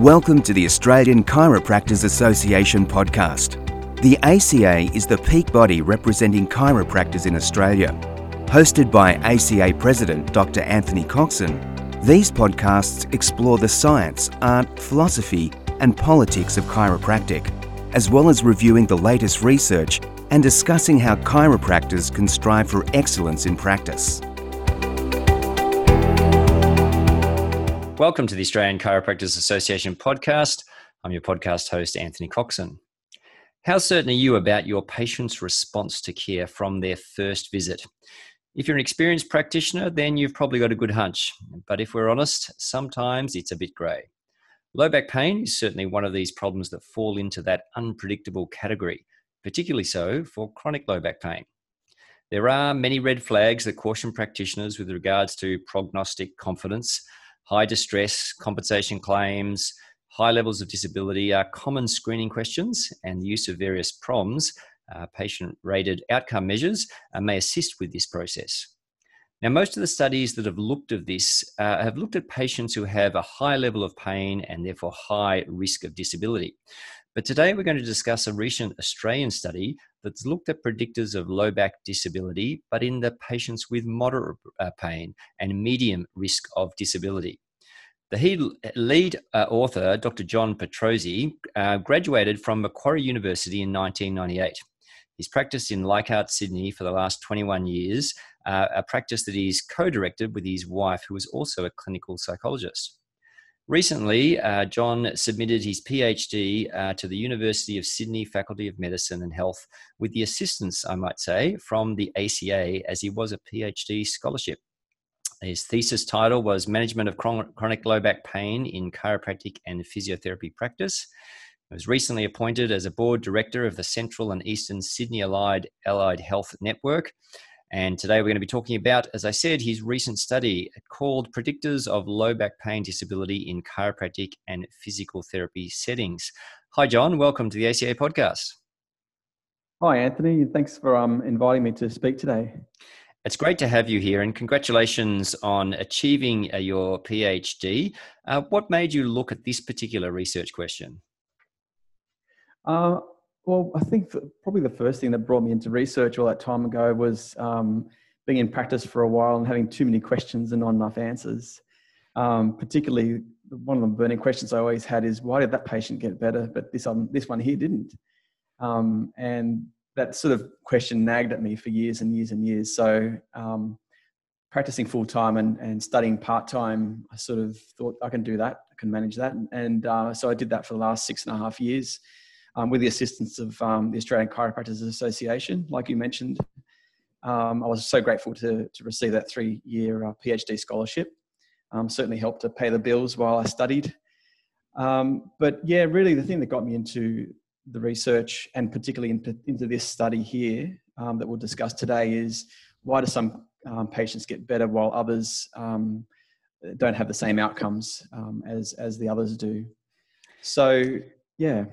Welcome to the Australian Chiropractors Association podcast. The ACA is the peak body representing chiropractors in Australia. Hosted by ACA President Dr. Anthony Coxon, these podcasts explore the science, art, philosophy, and politics of chiropractic, as well as reviewing the latest research and discussing how chiropractors can strive for excellence in practice. Welcome to the Australian Chiropractors Association podcast. I'm your podcast host, Anthony Coxon. How certain are you about your patient's response to care from their first visit? If you're an experienced practitioner, then you've probably got a good hunch. But if we're honest, sometimes it's a bit grey. Low back pain is certainly one of these problems that fall into that unpredictable category, particularly so for chronic low back pain. There are many red flags that caution practitioners with regards to prognostic confidence high distress, compensation claims, high levels of disability are common screening questions, and the use of various PROMs, uh, patient rated outcome measures, uh, may assist with this process. Now, most of the studies that have looked at this uh, have looked at patients who have a high level of pain and therefore high risk of disability. But today we're going to discuss a recent Australian study that's looked at predictors of low back disability, but in the patients with moderate uh, pain and medium risk of disability. The lead uh, author, Dr. John Petrozzi, uh, graduated from Macquarie University in 1998. He's practiced in Leichhardt, Sydney for the last 21 years, a practice that he's co directed with his wife, who is also a clinical psychologist. Recently, uh, John submitted his PhD uh, to the University of Sydney Faculty of Medicine and Health with the assistance, I might say, from the ACA as he was a PhD scholarship. His thesis title was Management of Chronic Low Back Pain in Chiropractic and Physiotherapy Practice. He was recently appointed as a board director of the Central and Eastern Sydney Allied Allied Health Network and today we're going to be talking about, as I said, his recent study called Predictors of Low Back Pain Disability in Chiropractic and Physical Therapy Settings. Hi, John. Welcome to the ACA podcast. Hi, Anthony. Thanks for um, inviting me to speak today. It's great to have you here, and congratulations on achieving uh, your PhD. Uh, what made you look at this particular research question? Uh, well, I think probably the first thing that brought me into research all that time ago was um, being in practice for a while and having too many questions and not enough answers. Um, particularly, one of the burning questions I always had is, why did that patient get better, but this um, this one here didn't? Um, and that sort of question nagged at me for years and years and years. So, um, practicing full time and, and studying part time, I sort of thought I can do that, I can manage that, and, and uh, so I did that for the last six and a half years um, with the assistance of um, the Australian Chiropractors Association, like you mentioned. Um, I was so grateful to, to receive that three year uh, PhD scholarship. Um, certainly helped to pay the bills while I studied. Um, but yeah, really the thing that got me into the research and particularly in, into this study here um, that we'll discuss today is why do some patients get better while others don't have the same outcomes as, as the others do? So yeah,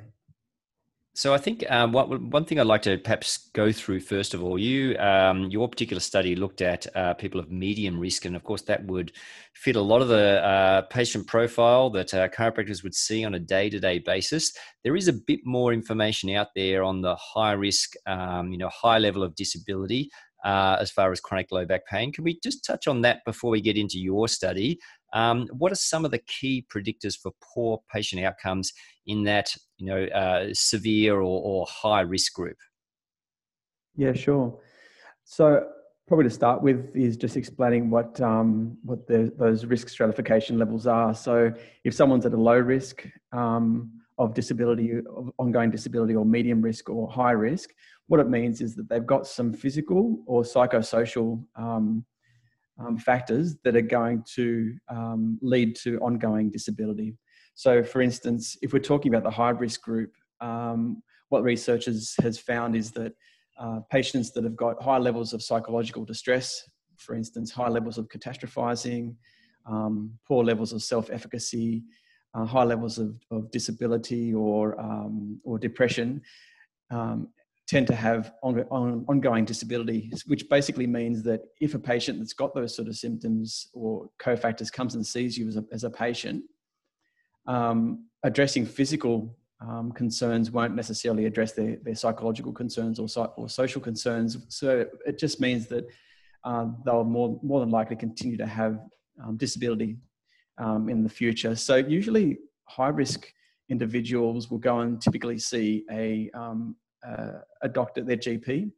so I think um, what, one thing I'd like to perhaps go through first of all, you um, your particular study looked at uh, people of medium risk, and of course that would fit a lot of the uh, patient profile that uh, chiropractors would see on a day-to-day basis. There is a bit more information out there on the high risk, um, you know, high level of disability uh, as far as chronic low back pain. Can we just touch on that before we get into your study? Um, what are some of the key predictors for poor patient outcomes in that you know uh, severe or, or high risk group? Yeah, sure. So probably to start with is just explaining what um, what the, those risk stratification levels are. So if someone's at a low risk um, of disability, of ongoing disability, or medium risk or high risk, what it means is that they've got some physical or psychosocial um, um, factors that are going to um, lead to ongoing disability. So, for instance, if we're talking about the high risk group, um, what researchers has found is that uh, patients that have got high levels of psychological distress, for instance, high levels of catastrophizing, um, poor levels of self-efficacy, uh, high levels of, of disability or um, or depression, um, tend to have on, on, ongoing disability, which basically means that if a patient that's got those sort of symptoms or cofactors comes and sees you as a, as a patient, um, addressing physical um, concerns won't necessarily address their, their psychological concerns or, or social concerns. So it just means that uh, they'll more, more than likely continue to have um, disability um, in the future. So usually high risk individuals will go and typically see a, um, uh, a doctor, their GP.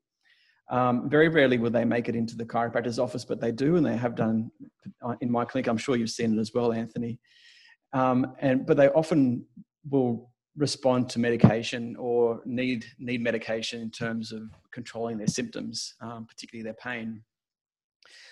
Um, very rarely will they make it into the chiropractor's office, but they do, and they have done in my clinic. I'm sure you've seen it as well, Anthony. Um, and but they often will respond to medication or need need medication in terms of controlling their symptoms, um, particularly their pain.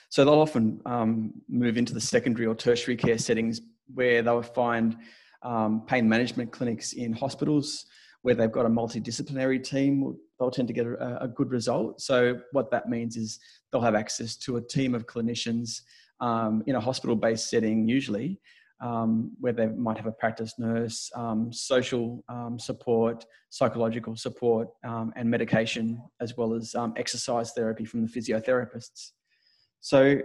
So they'll often um, move into the secondary or tertiary care settings where they'll find um, pain management clinics in hospitals where they've got a multidisciplinary team. They'll tend to get a, a good result. So what that means is they'll have access to a team of clinicians um, in a hospital-based setting, usually, um, where they might have a practice nurse, um, social um, support, psychological support, um, and medication, as well as um, exercise therapy from the physiotherapists. So,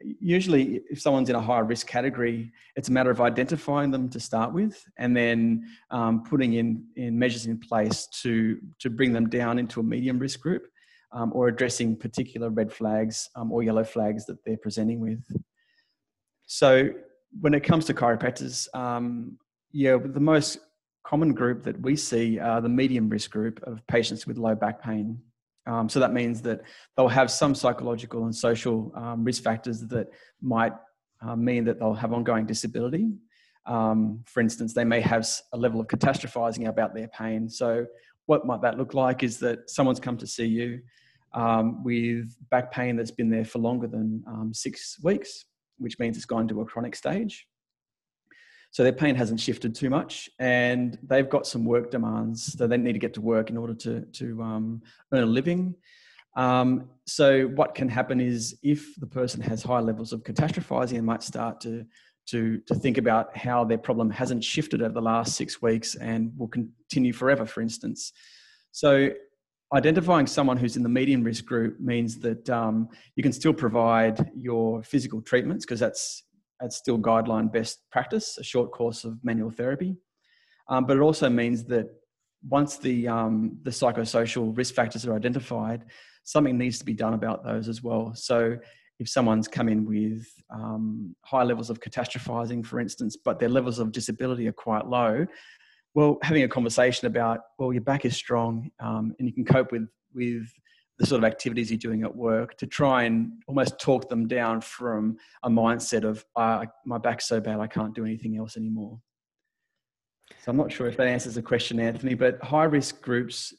usually, if someone's in a higher risk category, it's a matter of identifying them to start with, and then um, putting in, in measures in place to, to bring them down into a medium risk group. or addressing particular red flags or yellow flags that they're presenting with. So, when it comes to chiropractors, um, yeah, the most common group that we see are the medium risk group of patients with low back pain. Um, so that means that they'll have some psychological and social um, risk factors that might uh, mean that they'll have ongoing disability. Um, for instance, they may have a level of catastrophizing about their pain. So, what might that look like is that someone's come to see you um, with back pain that's been there for longer than um, six weeks which means it's gone to a chronic stage. So their pain hasn't shifted too much, and they've got some work demands. So they need to get to work in order to to um, earn a living. Um, so what can happen is if the person has high levels of catastrophizing, they might start to to to think about how their problem hasn't shifted over the last six weeks and will continue forever. For instance, so identifying someone who's in the medium risk group means that um, you can still provide your physical treatments because that's that's still guideline best practice, a short course of manual therapy. Um, but it also means that once the um, the psychosocial risk factors are identified, something needs to be done about those as well. So if someone's come in with um, high levels of catastrophizing, for instance, but their levels of disability are quite low, well, having a conversation about, well, your back is strong um, and you can cope with, with the sort of activities you're doing at work to try and almost talk them down from a mindset of, uh, my back's so bad, I can't do anything else anymore. So I'm not sure if that answers the question, Anthony, but high risk groups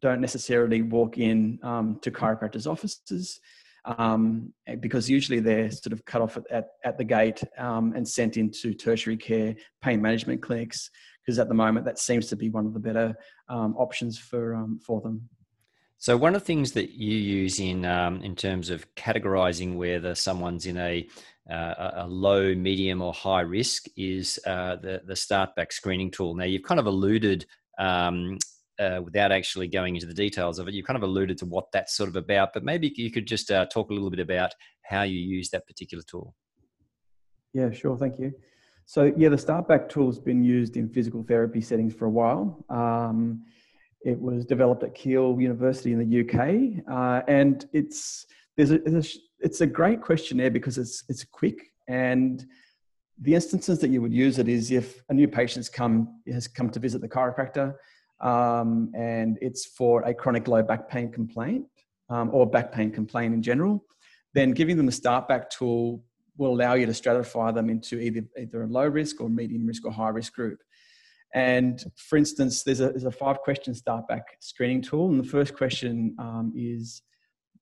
don't necessarily walk in um, to chiropractors' offices um, because usually they're sort of cut off at, at, at the gate um, and sent into tertiary care pain management clinics because at the moment that seems to be one of the better um, options for um, for them. So one of the things that you use in um, in terms of categorizing whether someone's in a uh, a low, medium, or high risk is uh, the the start back screening tool. Now you've kind of alluded. Um, uh, without actually going into the details of it, you kind of alluded to what that's sort of about, but maybe you could just uh, talk a little bit about how you use that particular tool. Yeah, sure. Thank you. So yeah, the Startback tool has been used in physical therapy settings for a while. Um, it was developed at Keele University in the UK, uh, and it's there's a, there's a, it's a great questionnaire because it's it's quick and the instances that you would use it is if a new patient's come has come to visit the chiropractor um, and it's for a chronic low back pain complaint um, or back pain complaint in general, then giving them the Startback tool will allow you to stratify them into either, either a low risk or medium risk or high risk group. And for instance, there's a, there's a five question start back screening tool. And the first question um, is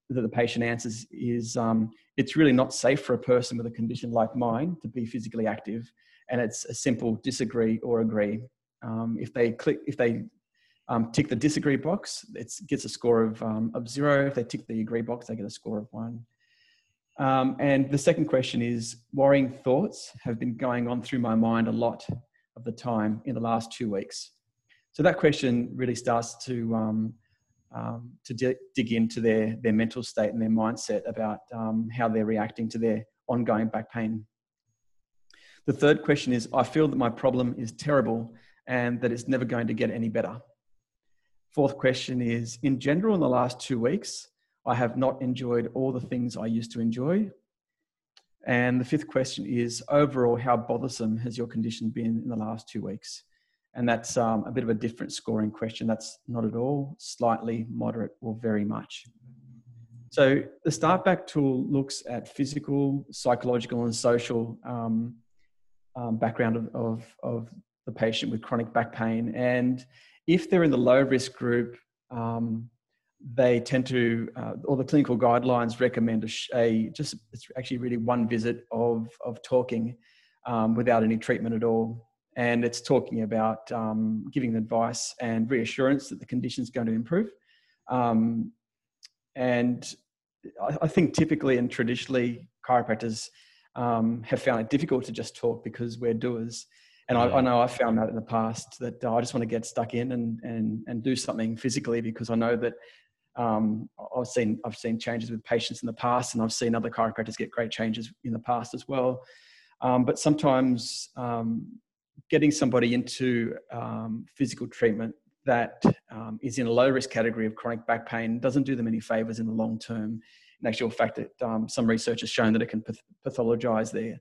that the patient answers is um, it's really not safe for a person with a condition like mine to be physically active. And it's a simple disagree or agree. Um, if they click, if they um, tick the disagree box, it gets a score of, um, of zero. If they tick the agree box, they get a score of one. Um, and the second question is worrying thoughts have been going on through my mind a lot of the time in the last two weeks. So that question really starts to um, um, to di- dig into their their mental state and their mindset about um, how they're reacting to their ongoing back pain. The third question is I feel that my problem is terrible and that it's never going to get any better. Fourth question is In general, in the last two weeks, I have not enjoyed all the things I used to enjoy. And the fifth question is Overall, how bothersome has your condition been in the last two weeks? And that's um, a bit of a different scoring question. That's not at all, slightly, moderate, or very much. So the StartBack tool looks at physical, psychological, and social um, um, background of, of, of, the patient with chronic back pain. And if they're in the low risk group, um, they tend to, uh, or the clinical guidelines recommend a, a, just, it's actually really one visit of, of talking um, without any treatment at all. And it's talking about um, giving advice and reassurance that the condition is going to improve. Um, and I, I think typically and traditionally chiropractors um, have found it difficult to just talk because we're doers. And I, I, know I found that in the past that I just want to get stuck in and, and, and do something physically because I know that um, I've seen I've seen changes with patients in the past, and I've seen other chiropractors get great changes in the past as well. Um, but sometimes um, getting somebody into um, physical treatment that um, is in a low risk category of chronic back pain doesn't do them any favors in the long term. In actual fact, that um, some research has shown that it can pathologize their,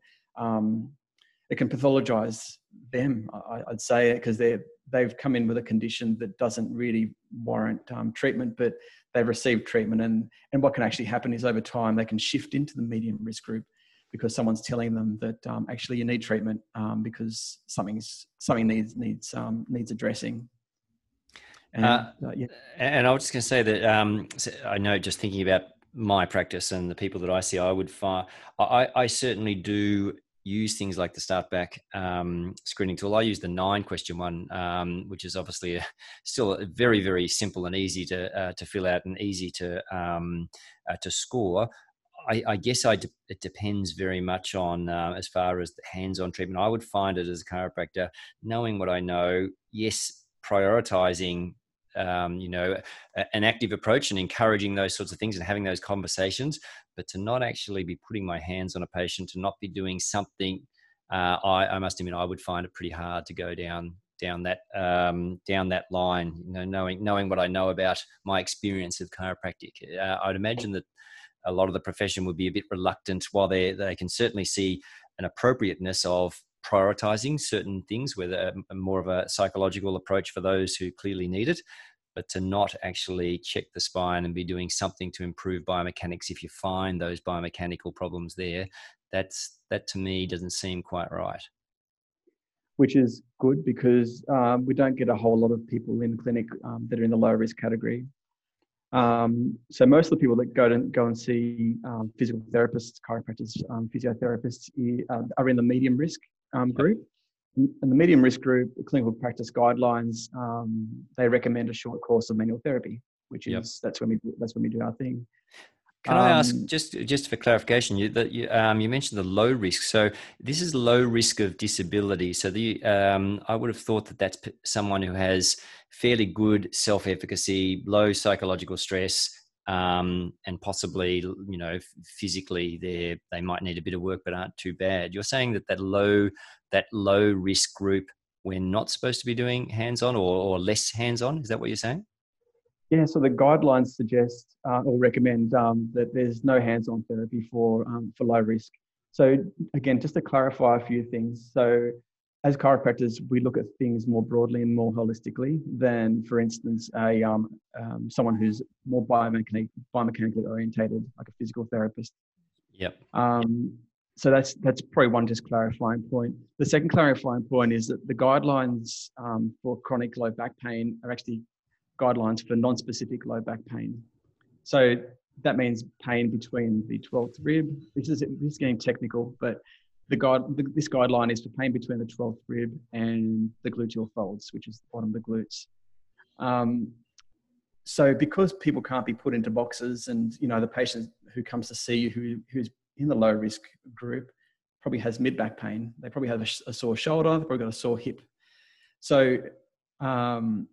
it can pathologize them. I, would say it because they they've come in with a condition that doesn't really warrant um, treatment, but they've received treatment, and and what can actually happen is over time they can shift into the medium risk group because someone's telling them that um, actually you need treatment um, because something's something needs needs um, needs addressing. And, uh, uh, yeah. and I was just going to say that um, I know just thinking about my practice and the people that I see, I would find I, I certainly do use things like the StartBack um, screening tool. I use the nine question one, um, which is obviously a, still a very very simple and easy to uh, to fill out and easy to um, uh, to score. I, I guess I de- it depends very much on uh, as far as the hands-on treatment. I would find it as a chiropractor, knowing what I know. Yes, prioritizing um, you know, an active approach and encouraging those sorts of things and having those conversations, but to not actually be putting my hands on a patient, to not be doing something, uh, I, I, must admit, I would find it pretty hard to go down down that um, down that line. You know, knowing knowing what I know about my experience of chiropractic, uh, I'd imagine that a lot of the profession would be a bit reluctant. While they they can certainly see an appropriateness of prioritizing certain things with a, a more of a psychological approach for those who clearly need it but to not actually check the spine and be doing something to improve biomechanics if you find those biomechanical problems there that's that to me doesn't seem quite right. Which is good because um, we don't get a whole lot of people in clinic um, that are in the low risk category. Um, so most of the people that go to go and see um, physical therapists chiropractors um, physiotherapists uh, are in the medium risk um, group. In the medium risk group, the clinical practice guidelines, um, they recommend a short course of manual therapy, which is yep. that's when we that's when we do our thing. Can I ask um, just just for clarification? You that you, um, you mentioned the low risk. So this is low risk of disability. So the um, I would have thought that that's someone who has fairly good self efficacy, low psychological stress, um, and possibly you know physically they they might need a bit of work but aren't too bad. You're saying that that low that low risk group we're not supposed to be doing hands on or, or less hands on is that what you're saying? Yeah so the guidelines suggest uh, or recommend um, that there's no hands on therapy for um, for low risk. So again just to clarify a few things. So as chiropractors, we look at things more broadly and more holistically than, for instance, a um, um, someone who's more biomechanic, biomechanically orientated, like a physical therapist. Yep. Um, so that's that's probably one just clarifying point. The second clarifying point is that the guidelines um, for chronic low back pain are actually guidelines for non-specific low back pain. So that means pain between the 12th rib. This is this is getting technical, but the guide, the, this guideline is for pain between the 12th rib and the gluteal folds, which is the bottom of the glutes. Um, so because people can't be put into boxes and, you know, the patient who comes to see you who, who's in the low risk group probably has mid back pain. They probably have a, a sore shoulder. They've probably got a sore hip. So um,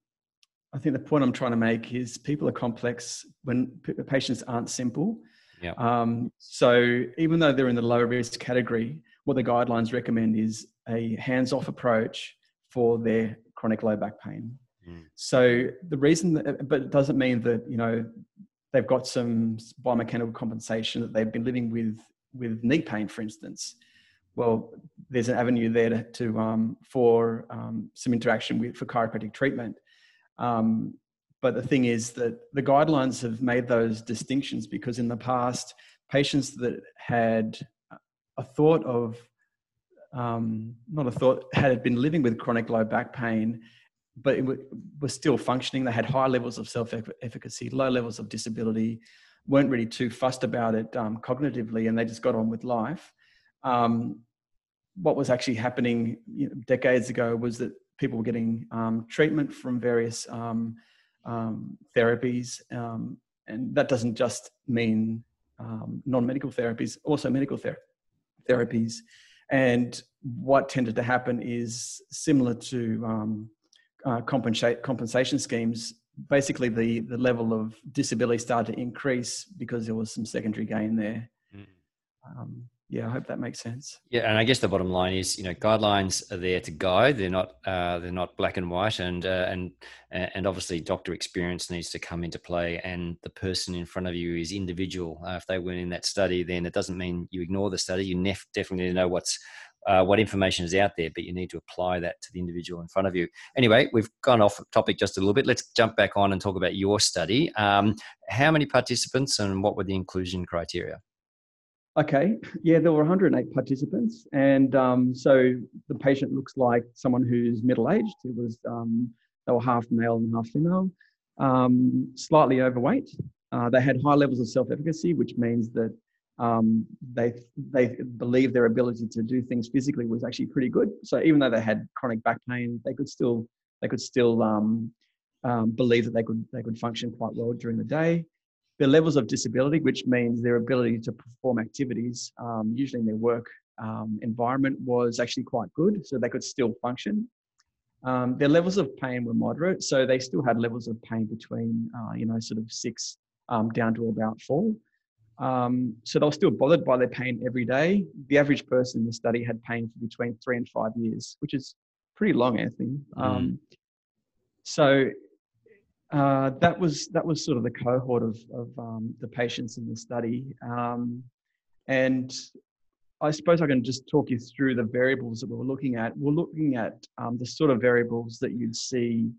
I think the point I'm trying to make is people are complex when patients aren't simple. Yeah. Um, so even though they're in the low risk category, what the guidelines recommend is a hands-off approach for their chronic low back pain. Mm. So the reason, that, but it doesn't mean that you know they've got some biomechanical compensation that they've been living with with knee pain, for instance. Well, there's an avenue there to, to um, for um, some interaction with for chiropractic treatment. Um, but the thing is that the guidelines have made those distinctions because in the past, patients that had a thought of um, not a thought had been living with chronic low back pain but it was still functioning they had high levels of self-efficacy low levels of disability weren't really too fussed about it um, cognitively and they just got on with life. Um, what was actually happening you know, decades ago was that people were getting um, treatment from various um, um, therapies and that doesn't just mean non-medical therapies also medical therapy therapies. And what tended to happen is similar to um, uh, compensate, compensation schemes. Basically, the, the level of disability started to increase because there was some secondary gain there. Mm. Um, yeah, I hope that makes sense. Yeah, and I guess the bottom line is, you know, guidelines are there to guide. They're not uh, they're not black and white, and uh, and and obviously doctor experience needs to come into play. And the person in front of you is individual. Uh, if they weren't in that study, then it doesn't mean you ignore the study. You nef- definitely know what's uh, what information is out there, but you need to apply that to the individual in front of you. Anyway, we've gone off topic just a little bit. Let's jump back on and talk about your study. Um, how many participants and what were the inclusion criteria? Okay, yeah, there were 108 participants, and um, so the patient looks like someone who's middle-aged. It was um, they were half male and half female, um, slightly overweight. Uh, they had high levels of self-efficacy, which means that um, they they believe their ability to do things physically was actually pretty good. So even though they had chronic back pain, they could still they could still um, um, believe that they could they could function quite well during the day their levels of disability, which means their ability to perform activities, um, usually in their work um, environment, was actually quite good, so they could still function. Um, their levels of pain were moderate, so they still had levels of pain between, uh, you know, sort of six um, down to about four. Um, so they were still bothered by their pain every day. The average person in the study had pain for between three and five years, which is pretty long, Anthony. Mm. so uh, that was that was sort of the cohort of, of um, the patients in the study, um, and I suppose I can just talk you through the variables that we were looking at. We're looking at um, the sort of variables that you'd see.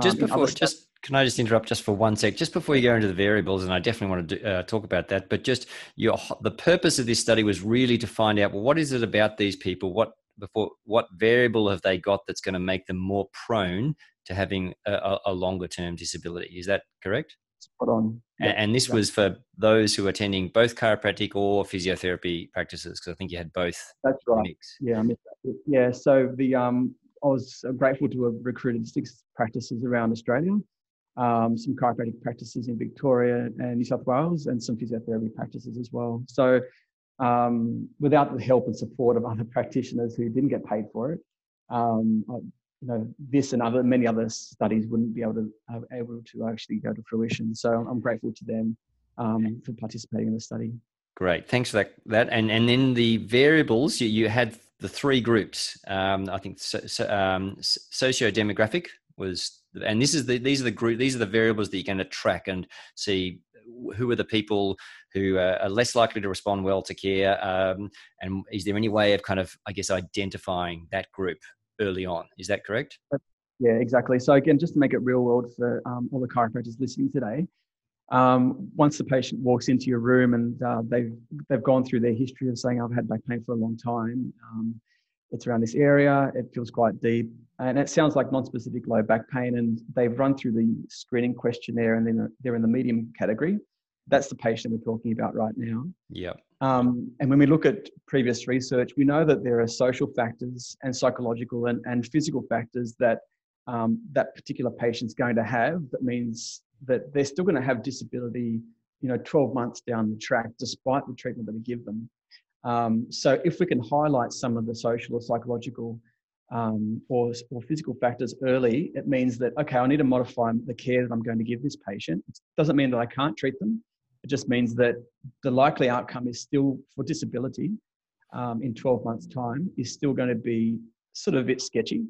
just um, before, just can I just interrupt just for one sec, just before you go into the variables, and I definitely want to do, uh, talk about that. But just your the purpose of this study was really to find out well, what is it about these people? What before what variable have they got that's going to make them more prone to having a, a longer term disability. Is that correct? Spot on. And, and this was for those who are attending both chiropractic or physiotherapy practices, because I think you had both. That's right. Yeah, I missed that. Yeah, so the um, I was grateful to have recruited six practices around Australia, um, some chiropractic practices in Victoria and New South Wales, and some physiotherapy practices as well. So, um, without the help and support of other practitioners who didn't get paid for it, um, you know this and other many other studies wouldn't be able to uh, able to actually go to fruition. So I'm grateful to them um, for participating in the study. Great, thanks for that. That and and then the variables you, you had the three groups. Um, I think so, so, um, socio demographic was, and this is the these are the group these are the variables that you're going to track and see who are the people who are less likely to respond well to care um, and is there any way of kind of i guess identifying that group early on. Is that correct? Yeah, exactly. So again, just to make it real world for um, all the chiropractors listening today, um, once the patient walks into your room and uh, they've they've gone through their history of saying I've had back pain for a long time, um, it's around this area, it feels quite deep, and it sounds like non-specific low back pain, and they've run through the screening questionnaire, and then they're in the medium category. That's the patient we're talking about right now. Yeah. Um, and when we look at previous research, we know that there are social factors and psychological and, and physical factors that um, that particular patient's going to have. That means that they're still going to have disability, you know, 12 months down the track, despite the treatment that we give them. Um, so if we can highlight some of the social or psychological um, or, or physical factors early, it means that, okay, I need to modify the care that I'm going to give this patient. It doesn't mean that I can't treat them. It just means that the likely outcome is still for disability um, in 12 months' time is still going to be sort of a bit sketchy.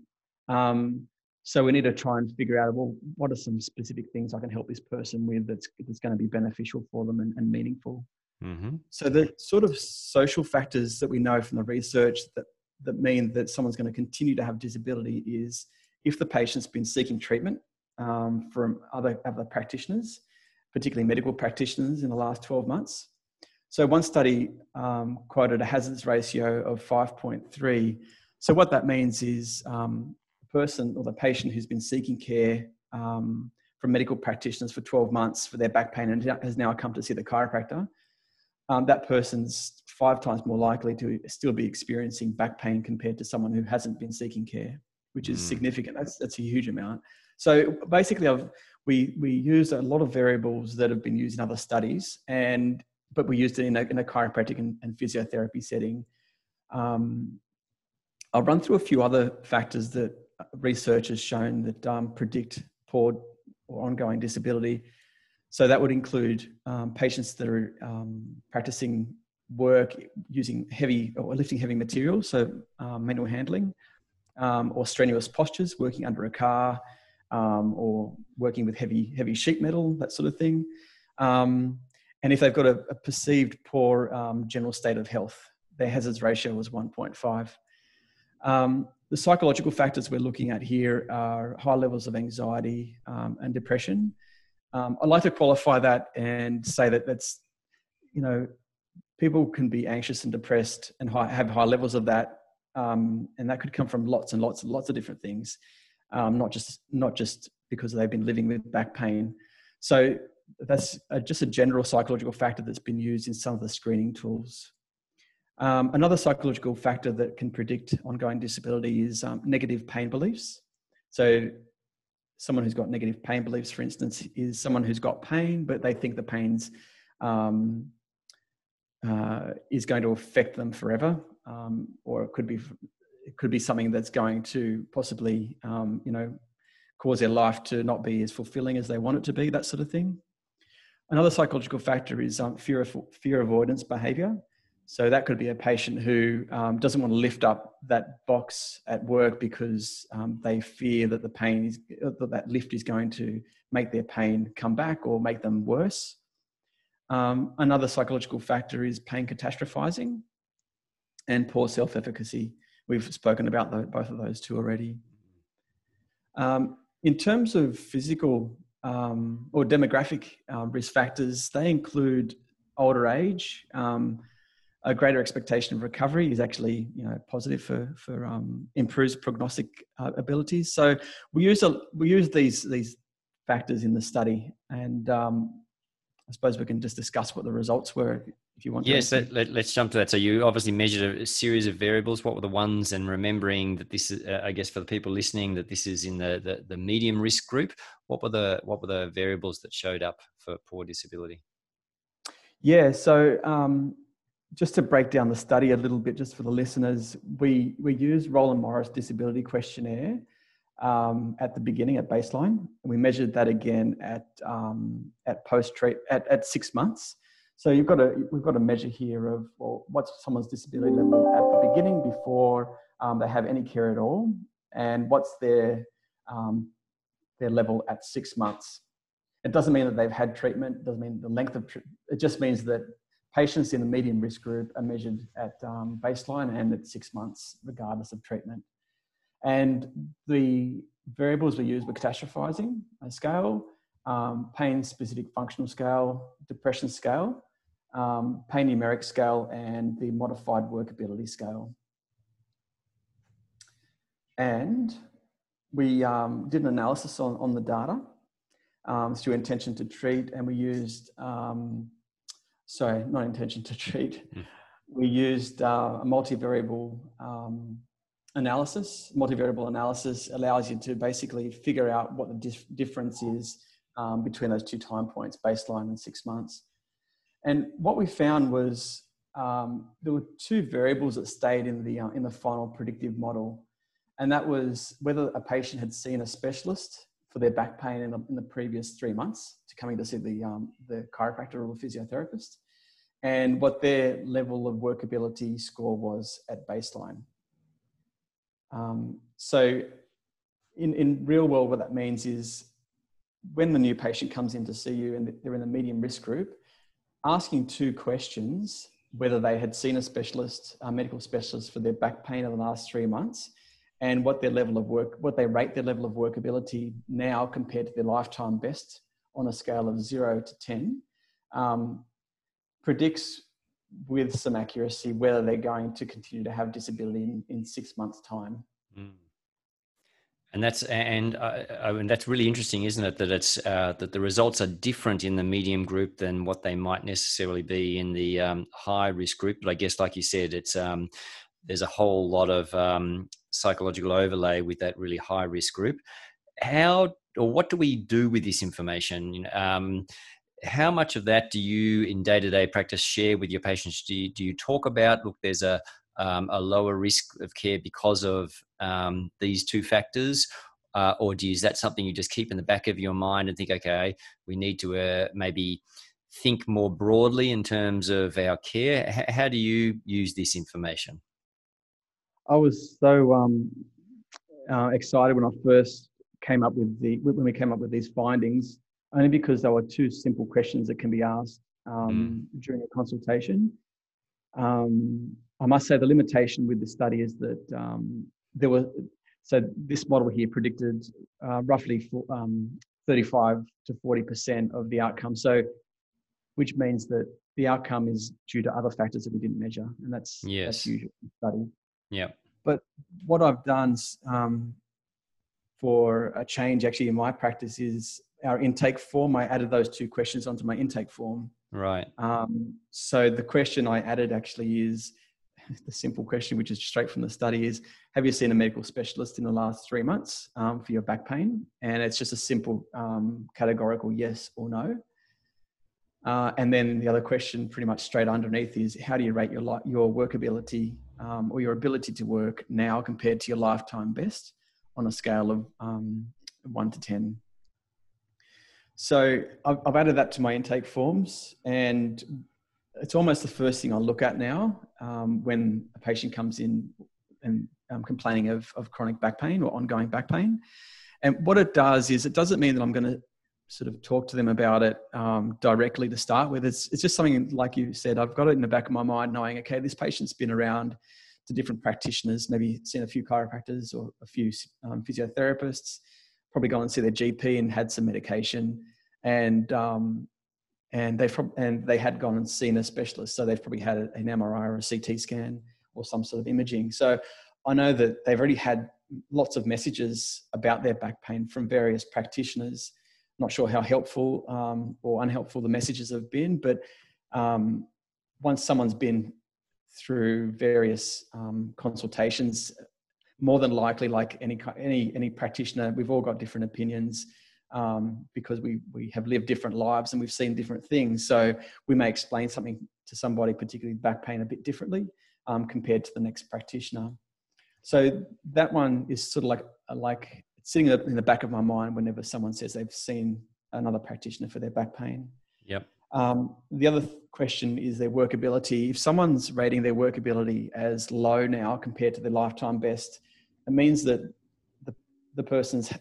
Um, so we need to try and figure out well, what are some specific things I can help this person with that's that's going to be beneficial for them and, and meaningful. Mm-hmm. So the sort of social factors that we know from the research that that mean that someone's going to continue to have disability is if the patient's been seeking treatment um, from other other practitioners, particularly medical practitioners, in the last 12 months. So one study um, quoted a hazards ratio of 5.3. So what that means is um, the person or the patient who's been seeking care um, from medical practitioners for 12 months for their back pain and has now come to see the chiropractor, um, that person's five times more likely to still be experiencing back pain compared to someone who hasn't been seeking care, which is mm. significant. That's, that's a huge amount. So basically, I've, we, we use a lot of variables that have been used in other studies, and but we used it in a, in a chiropractic and, and physiotherapy setting. Um, I'll run through a few other factors that research has shown that um, predict poor or ongoing disability. So that would include um, patients that are um, practicing work using heavy or lifting heavy materials, so um, manual handling, um, or strenuous postures, working under a car, um, or working with heavy heavy sheet metal, that sort of thing. Um, and if they've got a, a perceived poor general state of health, their hazards ratio was 1.5. Um, the psychological factors we're looking at here are high levels of anxiety um, and depression. Um, I'd like to qualify that and say that that's, you know, people can be anxious and depressed and high, have high levels of that, um, and that could come from lots and lots and lots of different things, um, not just not just because they've been living with back pain. So that's a, just a general psychological factor that's been used in some of the screening tools. Um, another psychological factor that can predict ongoing disability is um, negative pain beliefs. So, someone who's got negative pain beliefs, for instance, is someone who's got pain, but they think the pain's um, uh, is going to affect them forever, um, or it could be it could be something that's going to possibly um, you know cause their life to not be as fulfilling as they want it to be. That sort of thing. Another psychological factor is um, fear of, fear avoidance behavior. So that could be a patient who um, doesn't want to lift up that box at work because um, they fear that the pain is that that lift is going to make their pain come back or make them worse. Um, another psychological factor is pain catastrophizing and poor self-efficacy. We've spoken about the, both of those two already. Um, in terms of physical um, or demographic uh, risk factors, they include older age, um, a greater expectation of recovery is actually you know positive for for um, prognostic uh, abilities. So we use a, we use these these factors in the study, and um, I suppose we can just discuss what the results were if you want. Yes, let, us let, jump to that. So you obviously measured a series of variables. What were the ones? And remembering that this is, uh, I guess, for the people listening, that this is in the, the the medium risk group. What were the what were the variables that showed up for poor disability? Yeah, so um, just to break down the study a little bit, just for the listeners, we, we use Roland Morris Disability Questionnaire um, at the beginning at baseline, and we measured that again at um, at post treat at, at six months. So you've got a we've got a measure here of well, what's someone's disability level at the beginning before um, they have any care at all, and what's their um, their level at six months. It doesn't mean that they've had treatment. It doesn't mean the length of. it just means that Patients in the medium risk group are measured at um, baseline and at six months, regardless of treatment. And the variables we used were catastrophizing a scale, um, pain specific functional scale, depression scale, um, pain numeric scale, and the modified workability scale. And we um, did an analysis on, on the data um, through intention to treat, and we used um, sorry, not intention to treat. Mm. We used uh, a multivariable um, analysis. Multivariable analysis allows you to basically figure out what the dif- difference is um, between those two time points, baseline and six months. And what we found was um, there were two variables that stayed in the uh, in the final predictive model, and that was whether a patient had seen a specialist for their back pain in, in the previous three months to coming to see the, um, the chiropractor or the physiotherapist, and what their level of workability score was at baseline. Um, so, in, in real world, what that means is when the new patient comes in to see you and they're in the medium risk group, asking two questions whether they had seen a specialist, a medical specialist for their back pain in the last three months, and what their level of work, what they rate their level of workability now compared to their lifetime best on a scale of zero to 10, um, predicts with some accuracy whether they're going to continue to have disability in, in six months' time. Mm and that's and uh, I mean that's really interesting, isn't it? That it's uh, that the results are different in the medium group than what they might necessarily be in the um, high risk group. But I guess, like you said, it's um, there's a whole lot of um, psychological overlay with that really high risk group. How or what do we do with this information? Um, how much of that do you in day to day practice share with your patients? Do you, do you talk about look? There's a um, a lower risk of care because of um, these two factors? Uh, or do you, is that something you just keep in the back of your mind and think, okay, we need to uh, maybe think more broadly in terms of our care? H- how do you use this information? I was so um, uh, excited when I first came up with the when we came up with these findings, only because there were two simple questions that can be asked um, mm. during a consultation. Um, I must say the limitation with the study is that um, there were so this model here predicted uh, roughly for, um, 35 to 40 percent of the outcome. So, which means that the outcome is due to other factors that we didn't measure, and that's yes. that's usual study. Yeah. But what I've done um, for a change actually in my practice is our intake form. I added those two questions onto my intake form. Right. Um, so the question I added actually is the simple question, which is straight from the study, is Have you seen a medical specialist in the last three months um, for your back pain? And it's just a simple um, categorical yes or no. Uh, and then the other question, pretty much straight underneath, is How do you rate your, your workability um, or your ability to work now compared to your lifetime best on a scale of um, 1 to 10? So I've, I've added that to my intake forms, and it's almost the first thing I look at now um, when a patient comes in and um, complaining of, of chronic back pain or ongoing back pain. And what it does is it doesn't mean that I'm going to sort of talk to them about it um, directly to start with. It's, it's just something, like you said, I've got it in the back of my mind knowing, okay, this patient's been around to different practitioners, maybe seen a few chiropractors or a few um, physiotherapists, probably gone and see their GP and had some medication. And um, and they and they had gone and seen a specialist, so they've probably had an MRI or a CT scan or some sort of imaging. So I know that they've already had lots of messages about their back pain from various practitioners. Not sure how helpful um, or unhelpful the messages have been, but um, once someone's been through various um, consultations, more than likely, like any any any practitioner, we've all got different opinions um, because we we have lived different lives and we've seen different things. So we may explain something to somebody, particularly back pain, a bit differently um, compared to the next practitioner. So that one is sort of like like sitting in the back of my mind whenever someone says they've seen another practitioner for their back pain. Yep. Um, the other question is their workability. If someone's rating their workability as low now compared to their lifetime best, it means that the, the person's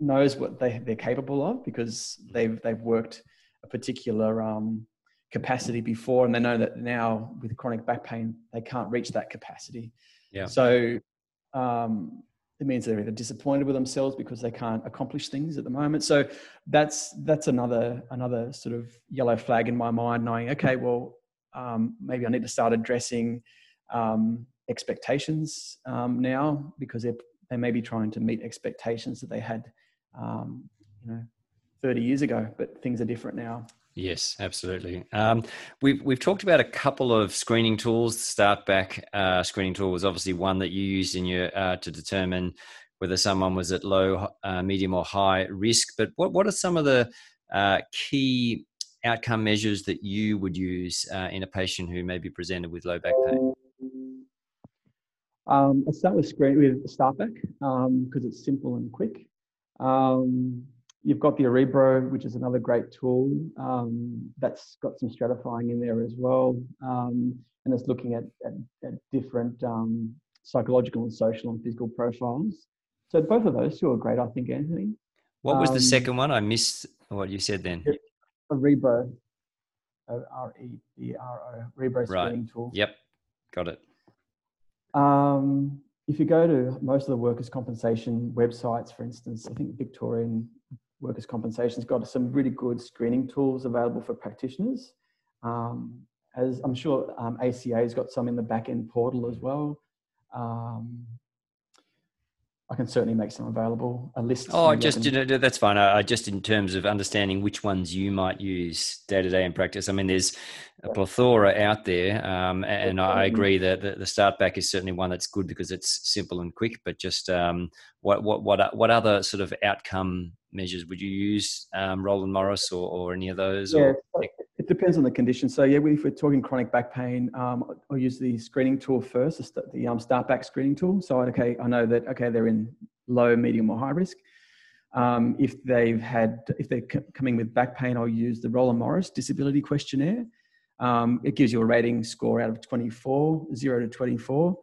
knows what they, they're capable of because they've, they've worked a particular um, capacity before and they know that now with chronic back pain, they can't reach that capacity. Yeah. So um, it means they're either disappointed with themselves because they can't accomplish things at the moment. So that's that's another another sort of yellow flag in my mind, knowing okay, well um, maybe I need to start addressing um, expectations um, now because they're they may be trying to meet expectations that they had um, you know, 30 years ago, but things are different now. Yes, absolutely. Um, we've we've talked about a couple of screening tools. Startback uh, screening tool was obviously one that you used in your uh, to determine whether someone was at low, uh, medium, or high risk. But what what are some of the uh, key outcome measures that you would use uh, in a patient who may be presented with low back pain? Um, I'll start with screen with Startback because um, it's simple and quick. Um, you've got the Örebro, which is another great tool. Um, that's got some stratifying in there as well, um, and it's looking at, at, at different um, psychological and social and physical profiles. So both of those two are great, I think, Anthony. What was the um, second one? I missed what you said then. Örebro, R E B R O, Örebro screening right. tool. Yep, got it. Um, if you go to most of the workers' compensation websites, for instance, I think Victorian workers' compensation's got some really good screening tools available for practitioners. Um, as I'm sure um, ACA's got some in the back end portal as well. Um, I can certainly make some available. A list. Oh, just you know, that's fine. I, just in terms of understanding which ones you might use day to day in practice. I mean, there's a plethora out there, um, and I agree that the, the start back is certainly one that's good because it's simple and quick. But just um, what what what what other sort of outcome measures would you use? Um, Roland Morris or, or any of those? Yeah, or? it depends on the condition. So yeah, if we're talking chronic back pain, um, I'll use the screening tool first, the um, start back screening tool. So okay, I know that okay they're in low, medium, or high risk. Um, if they've had, if they're c- coming with back pain, I'll use the Roland Morris Disability Questionnaire. Um, it gives you a rating score out of 24, 0 to 24.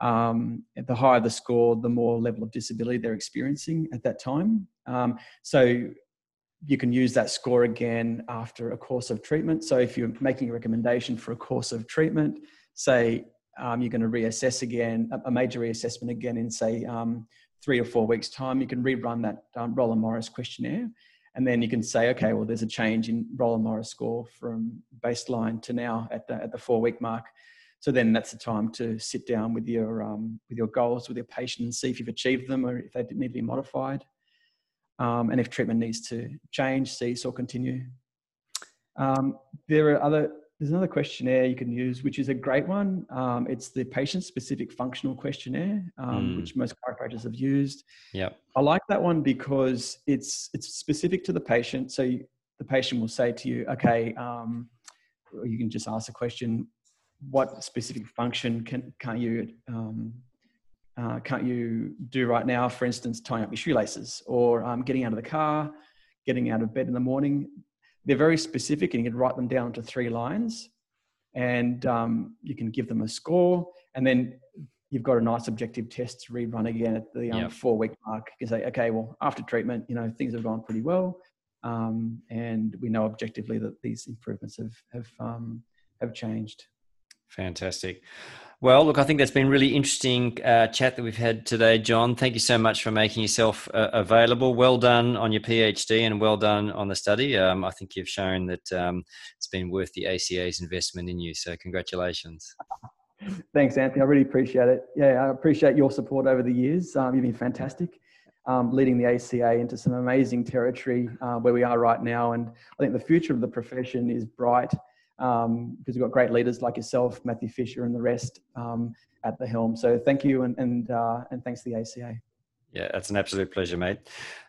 Um, the higher the score, the more level of disability they're experiencing at that time. Um, so you can use that score again after a course of treatment. So if you're making a recommendation for a course of treatment, say um, you're going to reassess again, a major reassessment again in say um, three or four weeks' time, you can rerun that um, Roland Morris questionnaire. And then you can say, okay, well, there's a change in Roland Morris score from baseline to now at the, at the four week mark. So then that's the time to sit down with your, um, with your goals, with your patient and see if you've achieved them or if they need to be modified um, and if treatment needs to change, cease, or continue. Um, there are other. There's another questionnaire you can use, which is a great one. Um, it's the patient-specific functional questionnaire, mm. which most chiropractors have used. Yeah, I like that one because it's it's specific to the patient. So you, the patient will say to you, "Okay," um, you can just ask a question: "What specific function can can you um, uh, can't you do right now? For instance, tying up your shoelaces or um, getting out of the car, getting out of bed in the morning. They're very specific, and you can write them down to three lines, and um, you can give them a score, and then you've got a nice objective test to rerun again at the um, yep. four week mark. You can say, okay, well, after treatment, you know, things have gone pretty well. Um, and we know objectively that these improvements have, have, um, have changed. Fantastic. Well, look, I think that's been really interesting uh, chat that we've had today, John. Thank you so much for making yourself uh, available. Well done on your PhD and well done on the study. Um, I think you've shown that um, it's been worth the ACA's investment in you. So, congratulations. Thanks, Anthony. I really appreciate it. Yeah, I appreciate your support over the years. Um, you've been fantastic. Um, leading the ACA into some amazing territory uh, where we are right now. And I think the future of the profession is bright um, because we've got great leaders like yourself, Matthew Fisher, and the rest um, at the helm. So thank you, and and uh, and thanks to the ACA. Yeah, that's an absolute pleasure, mate.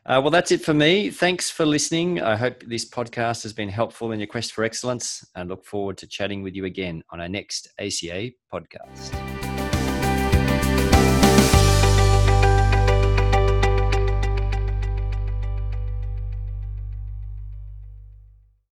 Uh, well, that's it for me. Thanks for listening. I hope this podcast has been helpful in your quest for excellence and look forward to chatting with you again on our next ACA podcast.